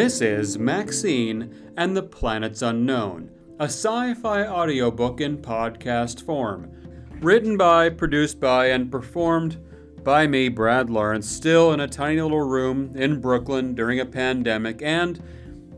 This is Maxine and the Planets Unknown, a sci fi audiobook in podcast form. Written by, produced by, and performed by me, Brad Lawrence, still in a tiny little room in Brooklyn during a pandemic, and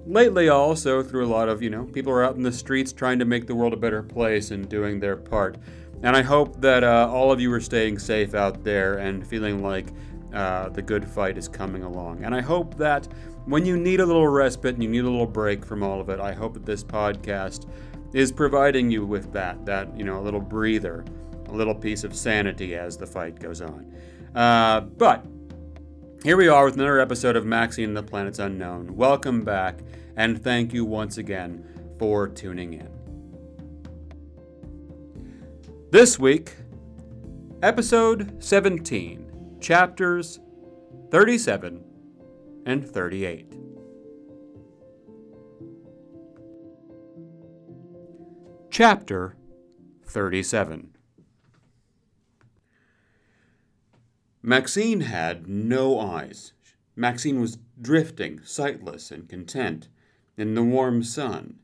lately also through a lot of, you know, people are out in the streets trying to make the world a better place and doing their part. And I hope that uh, all of you are staying safe out there and feeling like uh, the good fight is coming along. And I hope that when you need a little respite and you need a little break from all of it, I hope that this podcast is providing you with that, that, you know, a little breather, a little piece of sanity as the fight goes on. Uh, but here we are with another episode of Maxine and the Planets Unknown. Welcome back, and thank you once again for tuning in. This week, episode 17, chapters 37 and 38. Chapter 37 Maxine had no eyes. Maxine was drifting, sightless and content, in the warm sun.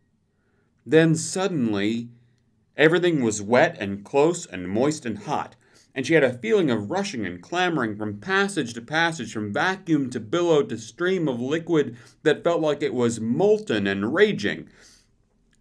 Then suddenly, everything was wet and close and moist and hot, and she had a feeling of rushing and clamoring from passage to passage, from vacuum to billow to stream of liquid that felt like it was molten and raging.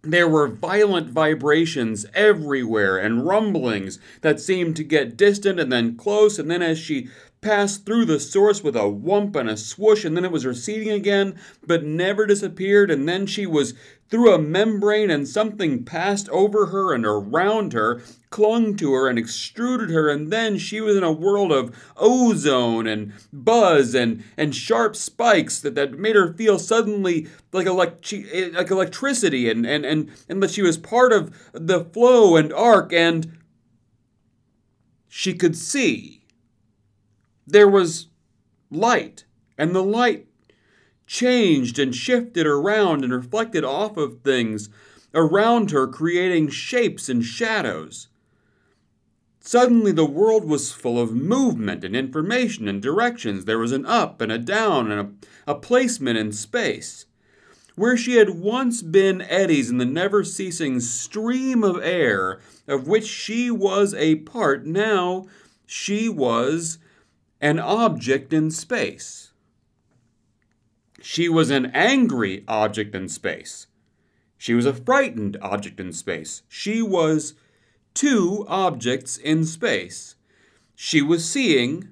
There were violent vibrations everywhere and rumblings that seemed to get distant and then close, and then as she passed through the source with a whump and a swoosh, and then it was receding again, but never disappeared, and then she was through a membrane, and something passed over her and around her, clung to her and extruded her, and then she was in a world of ozone and buzz and, and sharp spikes that, that made her feel suddenly like, elect- like electricity, and, and, and, and that she was part of the flow and arc, and she could see. There was light, and the light changed and shifted around and reflected off of things around her, creating shapes and shadows. Suddenly, the world was full of movement and information and directions. There was an up and a down and a, a placement in space. Where she had once been eddies in the never ceasing stream of air of which she was a part, now she was an object in space. She was an angry object in space. She was a frightened object in space. She was two objects in space. She was seeing,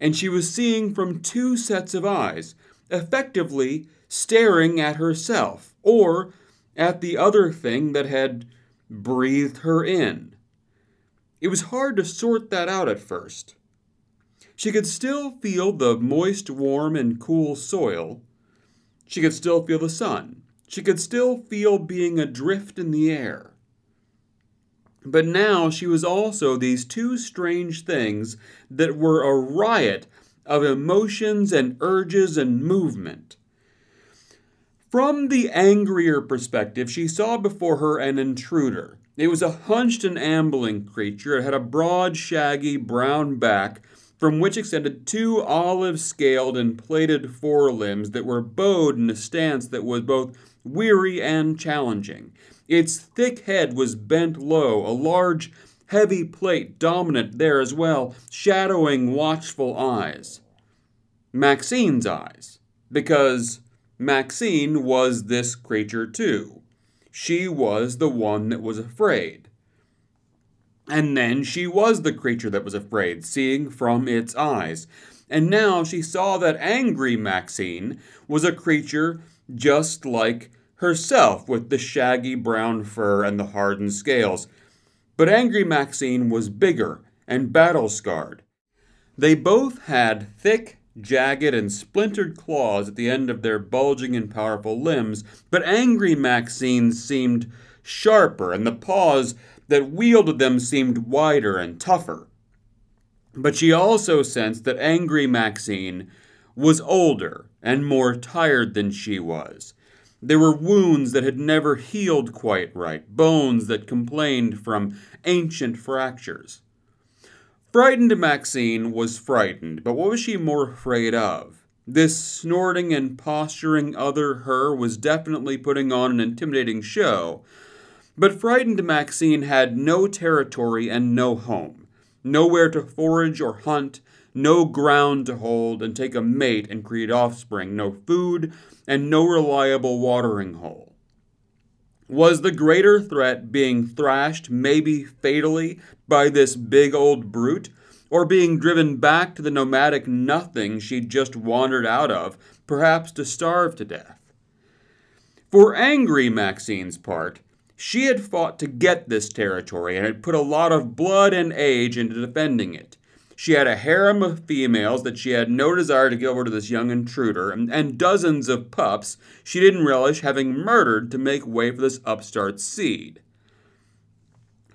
and she was seeing from two sets of eyes, effectively staring at herself or at the other thing that had breathed her in. It was hard to sort that out at first. She could still feel the moist, warm, and cool soil. She could still feel the sun. She could still feel being adrift in the air. But now she was also these two strange things that were a riot of emotions and urges and movement. From the angrier perspective, she saw before her an intruder. It was a hunched and ambling creature. It had a broad, shaggy brown back from which extended two olive scaled and plated forelimbs that were bowed in a stance that was both weary and challenging. Its thick head was bent low, a large, heavy plate dominant there as well, shadowing watchful eyes. Maxine's eyes, because Maxine was this creature too. She was the one that was afraid. And then she was the creature that was afraid, seeing from its eyes. And now she saw that angry Maxine was a creature just like herself, with the shaggy brown fur and the hardened scales. But angry Maxine was bigger and battle scarred. They both had thick, jagged, and splintered claws at the end of their bulging and powerful limbs, but angry Maxine seemed sharper, and the paws that wielded them seemed wider and tougher. But she also sensed that angry Maxine was older and more tired than she was. There were wounds that had never healed quite right, bones that complained from ancient fractures. Frightened Maxine was frightened, but what was she more afraid of? This snorting and posturing other her was definitely putting on an intimidating show, but frightened Maxine had no territory and no home, nowhere to forage or hunt, no ground to hold and take a mate and create offspring, no food, and no reliable watering hole. Was the greater threat being thrashed, maybe fatally, by this big old brute, or being driven back to the nomadic nothing she'd just wandered out of, perhaps to starve to death? For angry Maxine's part, she had fought to get this territory and had put a lot of blood and age into defending it. She had a harem of females that she had no desire to give over to this young intruder, and, and dozens of pups she didn't relish having murdered to make way for this upstart seed.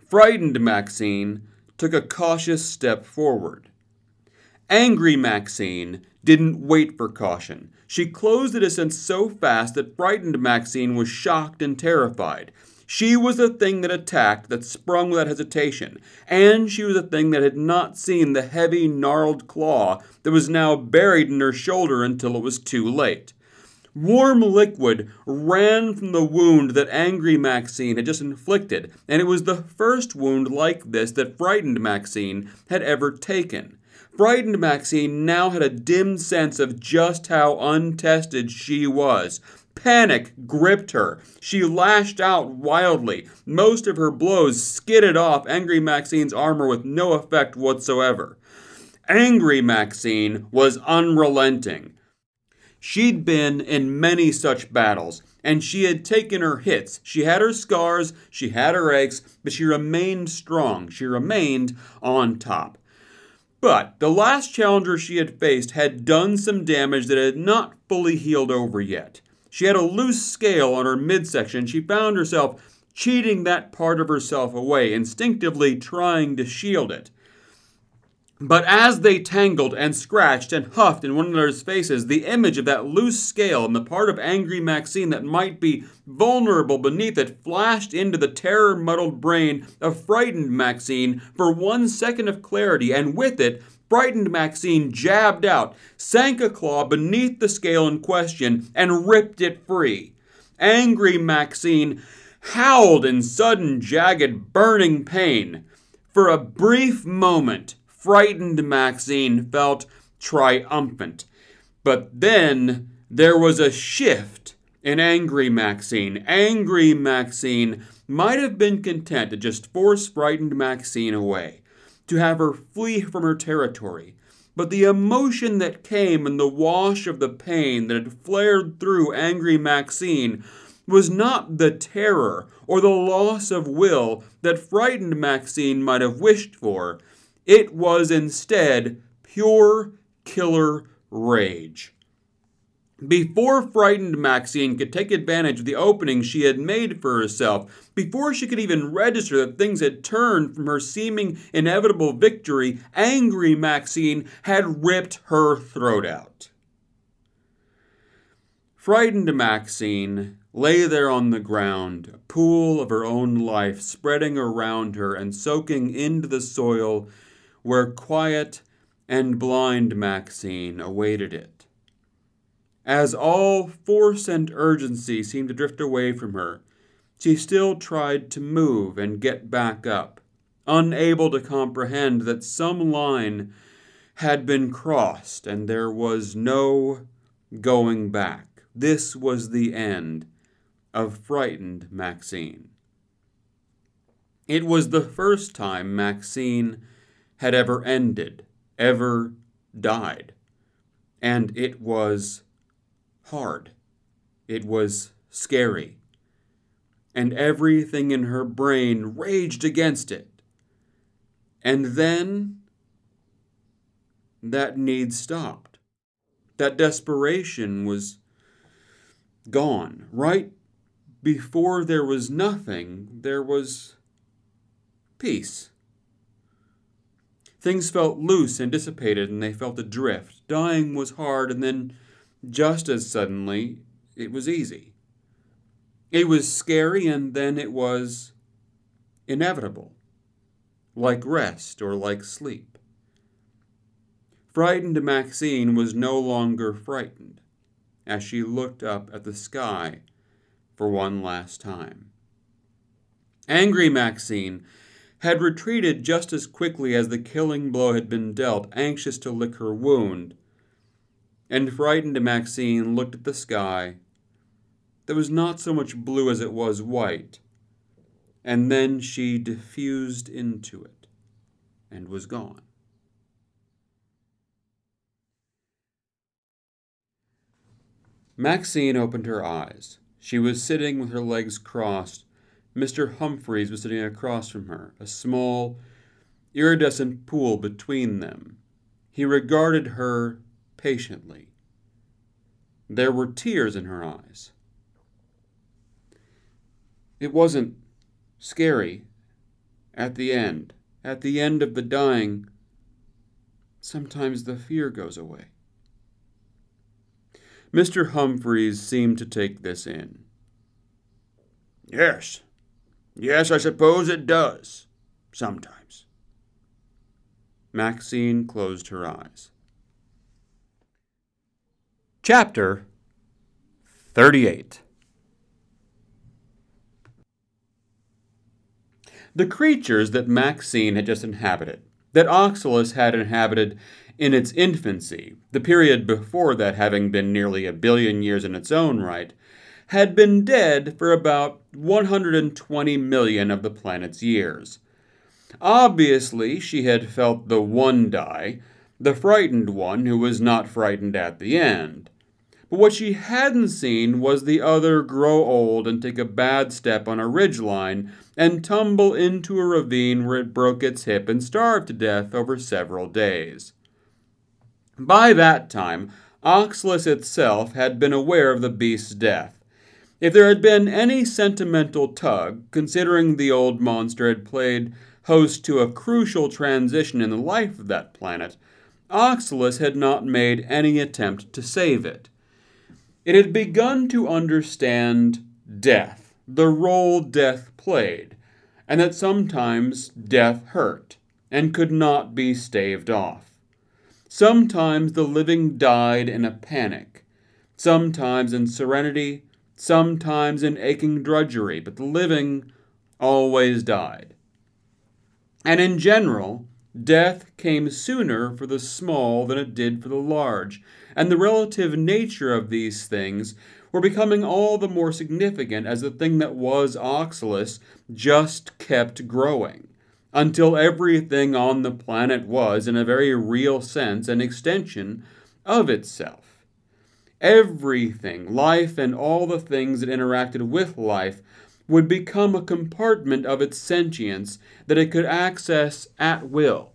Frightened Maxine took a cautious step forward. Angry Maxine didn't wait for caution. She closed the distance so fast that frightened Maxine was shocked and terrified. She was the thing that attacked, that sprung without hesitation, and she was the thing that had not seen the heavy, gnarled claw that was now buried in her shoulder until it was too late. Warm liquid ran from the wound that angry Maxine had just inflicted, and it was the first wound like this that frightened Maxine had ever taken. Frightened Maxine now had a dim sense of just how untested she was, Panic gripped her. She lashed out wildly. Most of her blows skidded off Angry Maxine's armor with no effect whatsoever. Angry Maxine was unrelenting. She'd been in many such battles, and she had taken her hits. She had her scars, she had her aches, but she remained strong. She remained on top. But the last challenger she had faced had done some damage that had not fully healed over yet. She had a loose scale on her midsection. She found herself cheating that part of herself away, instinctively trying to shield it. But as they tangled and scratched and huffed in one another's faces, the image of that loose scale and the part of angry Maxine that might be vulnerable beneath it flashed into the terror muddled brain of frightened Maxine for one second of clarity, and with it, Frightened Maxine jabbed out, sank a claw beneath the scale in question, and ripped it free. Angry Maxine howled in sudden, jagged, burning pain. For a brief moment, frightened Maxine felt triumphant. But then there was a shift in angry Maxine. Angry Maxine might have been content to just force frightened Maxine away to have her flee from her territory. But the emotion that came in the wash of the pain that had flared through angry Maxine was not the terror or the loss of will that frightened Maxine might have wished for. It was instead pure killer rage. Before frightened Maxine could take advantage of the opening she had made for herself, before she could even register that things had turned from her seeming inevitable victory, angry Maxine had ripped her throat out. Frightened Maxine lay there on the ground, a pool of her own life spreading around her and soaking into the soil where quiet and blind Maxine awaited it. As all force and urgency seemed to drift away from her, she still tried to move and get back up, unable to comprehend that some line had been crossed and there was no going back. This was the end of frightened Maxine. It was the first time Maxine had ever ended, ever died, and it was hard. It was scary. And everything in her brain raged against it. And then that need stopped. That desperation was gone. Right before there was nothing, there was peace. Things felt loose and dissipated, and they felt adrift. Dying was hard, and then just as suddenly, it was easy. It was scary, and then it was inevitable, like rest or like sleep. frightened Maxine was no longer frightened as she looked up at the sky for one last time. Angry Maxine had retreated just as quickly as the killing blow had been dealt, anxious to lick her wound. And frightened Maxine looked at the sky that was not so much blue as it was white, and then she diffused into it and was gone. Maxine opened her eyes. She was sitting with her legs crossed. Mr. Humphreys was sitting across from her, a small, iridescent pool between them. He regarded her patiently. There were tears in her eyes. It wasn't scary at the end. At the end of the dying, sometimes the fear goes away. Mr. Humphreys seemed to take this in. Yes. Yes, I suppose it does. Sometimes. Maxine closed her eyes. Chapter 38 The creatures that Maxine had just inhabited, that Oxalis had inhabited in its infancy, the period before that having been nearly a billion years in its own right, had been dead for about 120 million of the planet's years. Obviously, she had felt the one die, the frightened one who was not frightened at the end. But what she hadn't seen was the other grow old and take a bad step on a ridgeline and tumble into a ravine where it broke its hip and starved to death over several days. By that time, Oxalis itself had been aware of the beast's death. If there had been any sentimental tug, considering the old monster had played host to a crucial transition in the life of that planet, Oxalis had not made any attempt to save it. It had begun to understand death, the role death played, and that sometimes death hurt and could not be staved off. Sometimes the living died in a panic, sometimes in serenity, sometimes in aching drudgery, but the living always died. And in general, death came sooner for the small than it did for the large, and the relative nature of these things were becoming all the more significant as the thing that was Oxalis just kept growing until everything on the planet was, in a very real sense, an extension of itself. Everything, life, and all the things that interacted with life, would become a compartment of its sentience that it could access at will.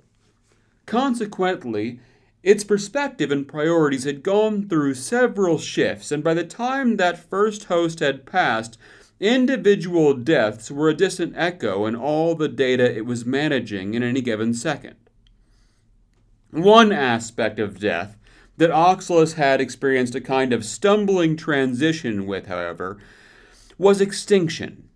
Consequently, its perspective and priorities had gone through several shifts, and by the time that first host had passed, Individual deaths were a distant echo in all the data it was managing in any given second. One aspect of death that Oxalis had experienced a kind of stumbling transition with, however, was extinction.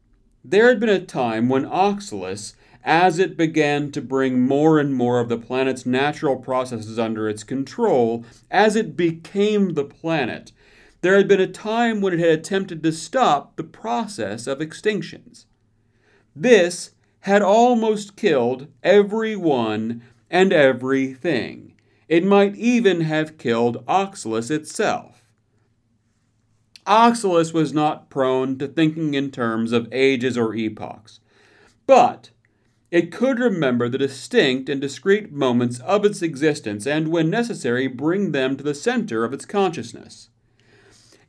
There had been a time when Oxalis, as it began to bring more and more of the planet's natural processes under its control, as it became the planet, there had been a time when it had attempted to stop the process of extinctions. This had almost killed everyone and everything. It might even have killed Oxalis itself. Oxalis was not prone to thinking in terms of ages or epochs, but it could remember the distinct and discrete moments of its existence and, when necessary, bring them to the center of its consciousness.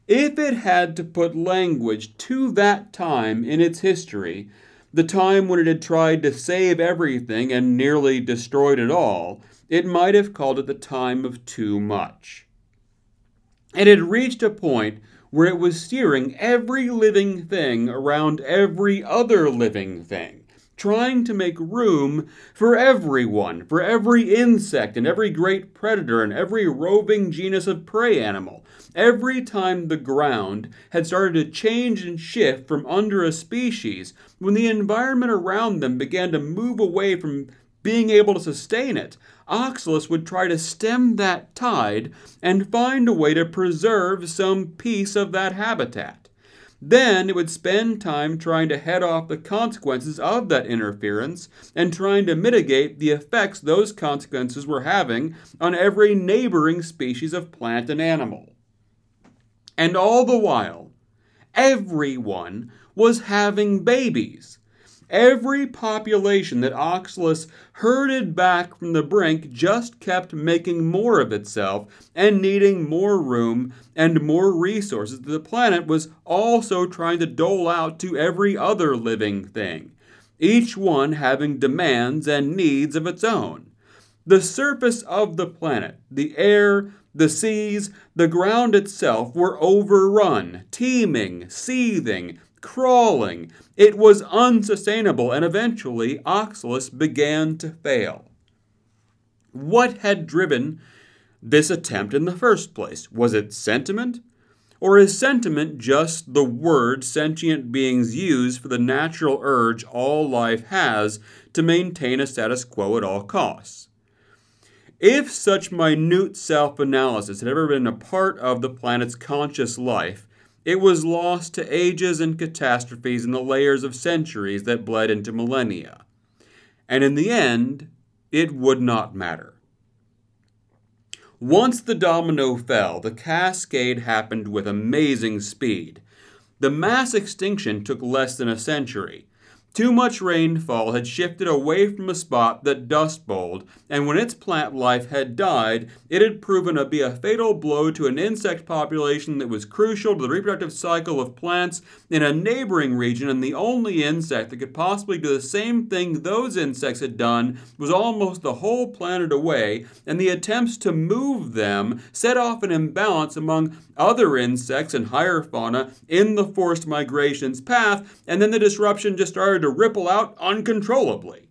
If it had to put language to that time in its history, the time when it had tried to save everything and nearly destroyed it all, it might have called it the time of too much. It had reached a point where it was steering every living thing around every other living thing, trying to make room for everyone, for every insect and every great predator and every roving genus of prey animal, every time the ground had started to change and shift from under a species, when the environment around them began to move away from being able to sustain it, Oxalis would try to stem that tide and find a way to preserve some piece of that habitat. Then it would spend time trying to head off the consequences of that interference and trying to mitigate the effects those consequences were having on every neighboring species of plant and animal. And all the while, everyone was having babies. Every population that Oxalis herded back from the brink just kept making more of itself and needing more room and more resources the planet was also trying to dole out to every other living thing, each one having demands and needs of its own. The surface of the planet, the air, the seas, the ground itself were overrun, teeming, seething, crawling. It was unsustainable, and eventually Oxalis began to fail. What had driven this attempt in the first place? Was it sentiment? Or is sentiment just the word sentient beings use for the natural urge all life has to maintain a status quo at all costs? If such minute self analysis had ever been a part of the planet's conscious life, it was lost to ages and catastrophes in the layers of centuries that bled into millennia. And in the end, it would not matter. Once the domino fell, the cascade happened with amazing speed. The mass extinction took less than a century, too much rainfall had shifted away from a spot that dust bowled, and when its plant life had died, it had proven to be a fatal blow to an insect population that was crucial to the reproductive cycle of plants in a neighboring region, and the only insect that could possibly do the same thing those insects had done was almost the whole planet away, and the attempts to move them set off an imbalance among other insects and higher fauna in the forced migration's path, and then the disruption just started to ripple out uncontrollably.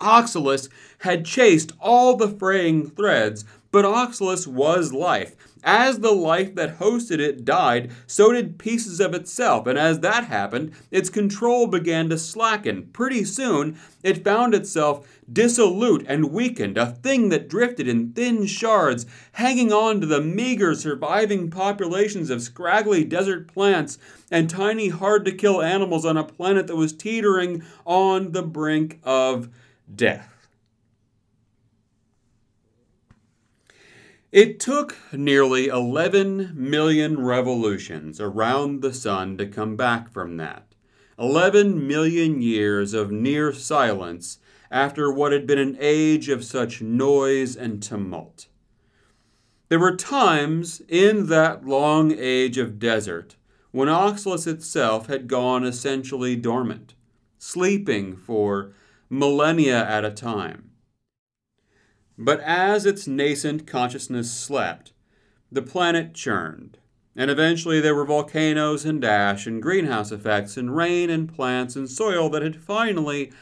Oxalis had chased all the fraying threads, but Oxalis was life. As the life that hosted it died, so did pieces of itself, and as that happened, its control began to slacken. Pretty soon, it found itself dissolute and weakened, a thing that drifted in thin shards, hanging on to the meager surviving populations of scraggly desert plants and tiny, hard to kill animals on a planet that was teetering on the brink of death. It took nearly 11 million revolutions around the sun to come back from that. 11 million years of near silence after what had been an age of such noise and tumult. There were times in that long age of desert when Oxalis itself had gone essentially dormant, sleeping for millennia at a time. But as its nascent consciousness slept, the planet churned, and eventually there were volcanoes and ash and greenhouse effects and rain and plants and soil that had finally,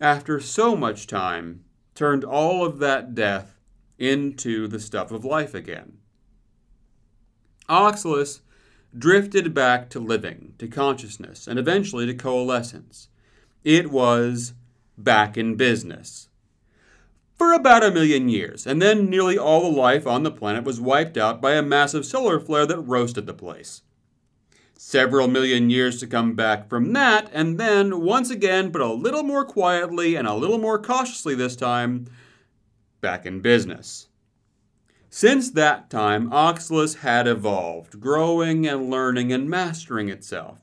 after so much time, turned all of that death into the stuff of life again. Oxalis drifted back to living, to consciousness, and eventually to coalescence. It was back in business for about a million years, and then nearly all the life on the planet was wiped out by a massive solar flare that roasted the place. Several million years to come back from that, and then, once again, but a little more quietly and a little more cautiously this time, back in business. Since that time, Oxalis had evolved, growing and learning and mastering itself.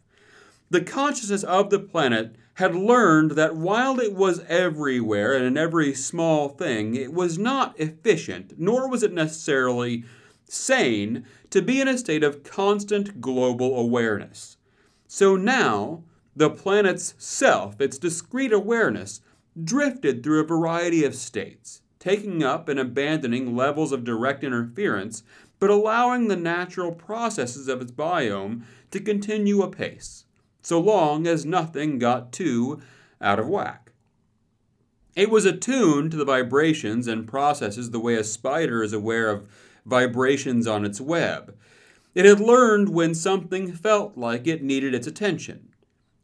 The consciousness of the planet had learned that while it was everywhere and in every small thing, it was not efficient, nor was it necessarily sane to be in a state of constant global awareness. So now, the planet's self, its discrete awareness, drifted through a variety of states, taking up and abandoning levels of direct interference, but allowing the natural processes of its biome to continue apace so long as nothing got too out of whack. It was attuned to the vibrations and processes the way a spider is aware of vibrations on its web. It had learned when something felt like it needed its attention.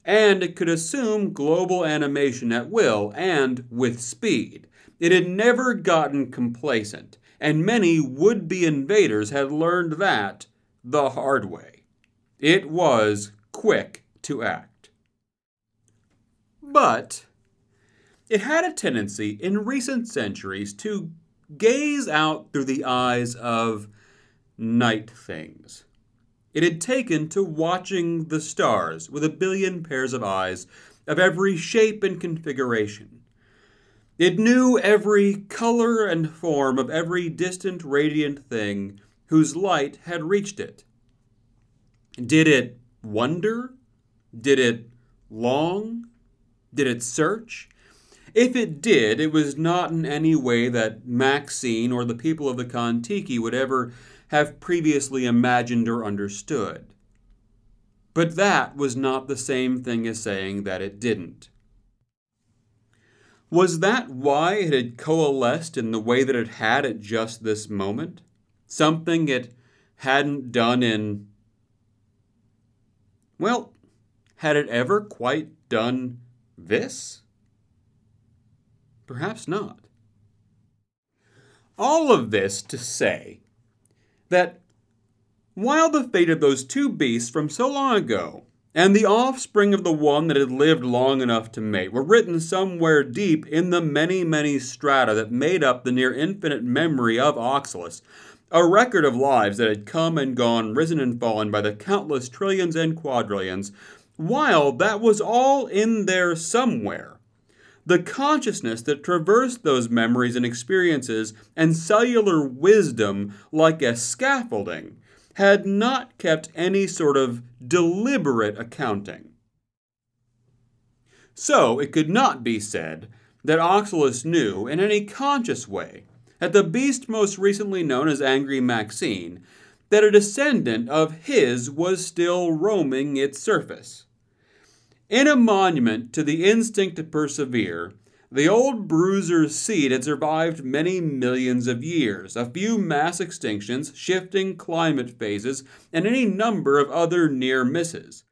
and it could assume global animation at will and with speed. It had never gotten complacent, and many would be invaders had learned that the hard way. It was quick to act. But it had a tendency in recent centuries to gaze out through the eyes of night things. It had taken to watching the stars with a billion pairs of eyes of every shape and configuration. It knew every color and form of every distant radiant thing whose light had reached it. Did it wonder? Did it long? Did it search? If it did, it was not in any way that Maxine or the people of the Kon-Tiki would ever have previously imagined or understood. But that was not the same thing as saying that it didn't. Was that why it had coalesced in the way that it had at just this moment? Something it hadn't done in. Well, had it ever quite done this? Perhaps not. All of this to say that while the fate of those two beasts from so long ago and the offspring of the one that had lived long enough to mate were written somewhere deep in the many, many strata that made up the near infinite memory of Oxalis, a record of lives that had come and gone, risen and fallen by the countless trillions and quadrillions, while that was all in there somewhere. The consciousness that traversed those memories and experiences and cellular wisdom like a scaffolding had not kept any sort of deliberate accounting. So it could not be said that Oxalis knew in any conscious way that the beast most recently known as Angry Maxine, that a descendant of his was still roaming its surface. In a monument to the instinct to persevere, the old bruiser's seed had survived many millions of years, a few mass extinctions, shifting climate phases, and any number of other near misses.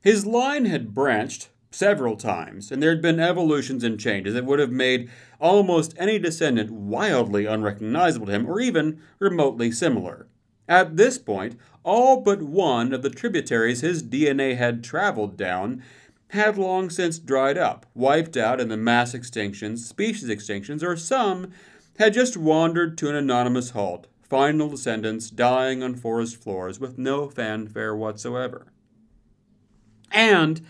His line had branched several times, and there had been evolutions and changes that would have made almost any descendant wildly unrecognizable to him, or even remotely similar. At this point, all but one of the tributaries his DNA had traveled down had long since dried up, wiped out in the mass extinctions, species extinctions, or some had just wandered to an anonymous halt, final descendants dying on forest floors with no fanfare whatsoever. And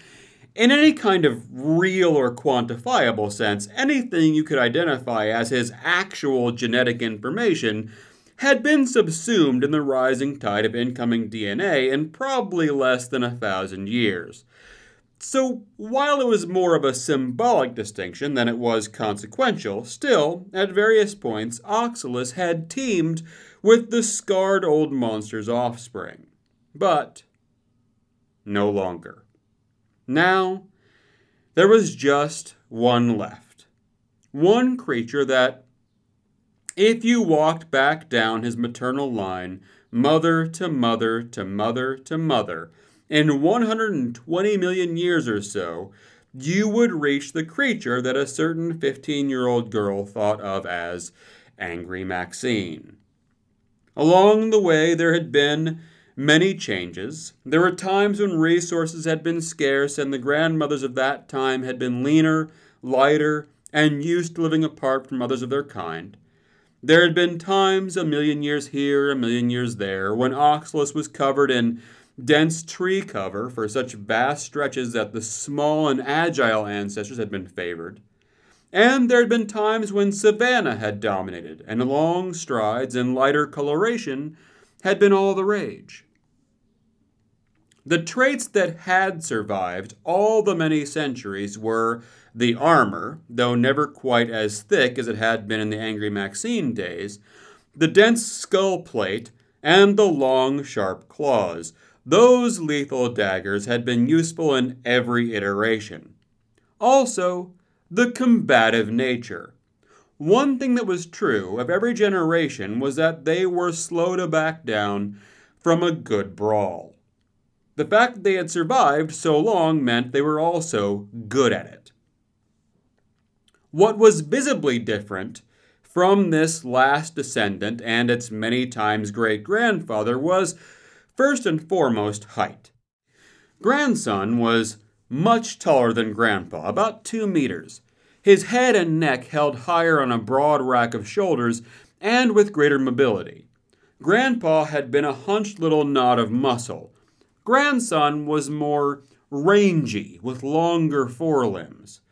in any kind of real or quantifiable sense, anything you could identify as his actual genetic information had been subsumed in the rising tide of incoming DNA in probably less than a thousand years. So, while it was more of a symbolic distinction than it was consequential, still, at various points, Oxalis had teemed with the scarred old monster's offspring. But no longer. Now, there was just one left. One creature that, if you walked back down his maternal line, mother to mother to mother to mother, in 120 million years or so, you would reach the creature that a certain 15 year old girl thought of as Angry Maxine. Along the way, there had been many changes. There were times when resources had been scarce, and the grandmothers of that time had been leaner, lighter, and used to living apart from others of their kind. There had been times, a million years here, a million years there, when Oxalis was covered in dense tree cover for such vast stretches that the small and agile ancestors had been favored. And there had been times when savanna had dominated, and long strides and lighter coloration had been all the rage. The traits that had survived all the many centuries were the armor, though never quite as thick as it had been in the Angry Maxine days, the dense skull plate, and the long, sharp claws, those lethal daggers had been useful in every iteration. Also, the combative nature. One thing that was true of every generation was that they were slow to back down from a good brawl. The fact that they had survived so long meant they were also good at it. What was visibly different from this last descendant and its many times great grandfather was, first and foremost, height. Grandson was much taller than Grandpa, about two meters. His head and neck held higher on a broad rack of shoulders and with greater mobility. Grandpa had been a hunched little knot of muscle. Grandson was more rangy, with longer forelimbs.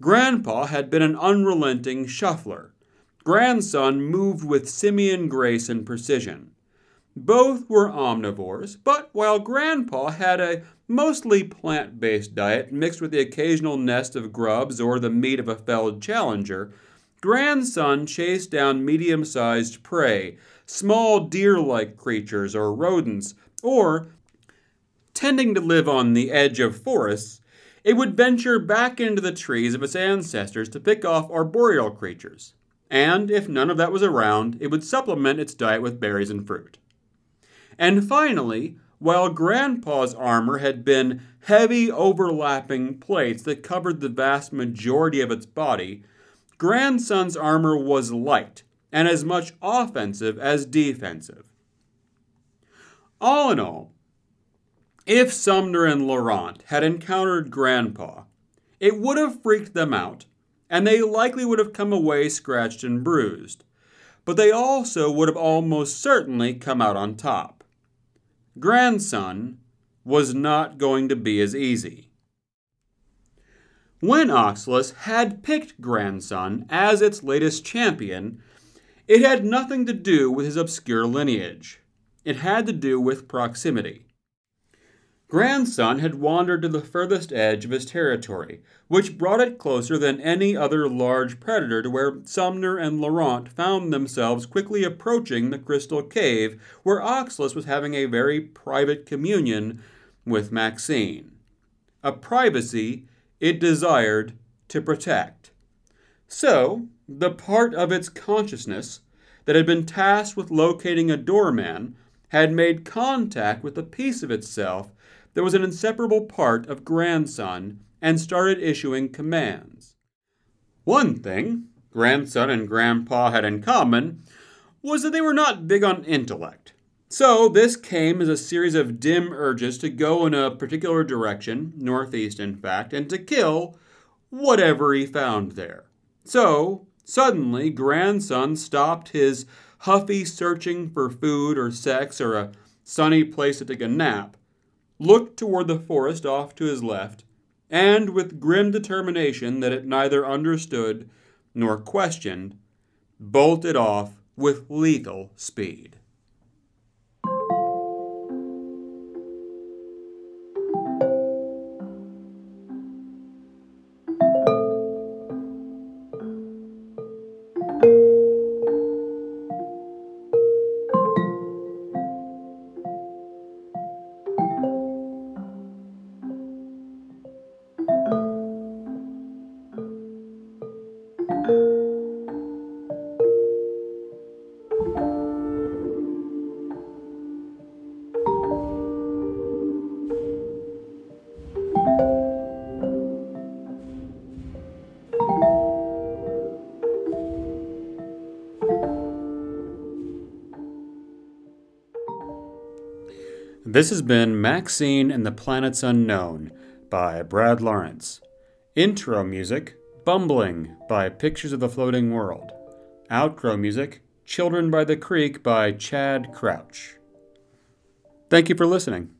Grandpa had been an unrelenting shuffler. Grandson moved with simian grace and precision. Both were omnivores, but while Grandpa had a mostly plant based diet mixed with the occasional nest of grubs or the meat of a felled challenger, Grandson chased down medium sized prey, small deer like creatures or rodents, or, tending to live on the edge of forests, it would venture back into the trees of its ancestors to pick off arboreal creatures. And if none of that was around, it would supplement its diet with berries and fruit. And finally, while Grandpa's armor had been heavy overlapping plates that covered the vast majority of its body, Grandson's armor was light and as much offensive as defensive. All in all, if Sumner and Laurent had encountered Grandpa, it would have freaked them out, and they likely would have come away scratched and bruised. But they also would have almost certainly come out on top grandson was not going to be as easy. When Oxalis had picked grandson as its latest champion, it had nothing to do with his obscure lineage. It had to do with proximity. Grandson had wandered to the furthest edge of his territory, which brought it closer than any other large predator to where Sumner and Laurent found themselves quickly approaching the crystal cave where Oxalis was having a very private communion with Maxine. A privacy it desired to protect. So, the part of its consciousness that had been tasked with locating a doorman had made contact with a piece of itself that was an inseparable part of grandson and started issuing commands. One thing grandson and grandpa had in common was that they were not big on intellect. So, this came as a series of dim urges to go in a particular direction, northeast in fact, and to kill whatever he found there. So, suddenly, grandson stopped his huffy searching for food or sex or a sunny place to take a nap looked toward the forest off to his left, and with grim determination that it neither understood nor questioned, bolted off with lethal speed. This has been Maxine and the Planets Unknown by Brad Lawrence. Intro music Bumbling by Pictures of the Floating World. Outro music Children by the Creek by Chad Crouch. Thank you for listening.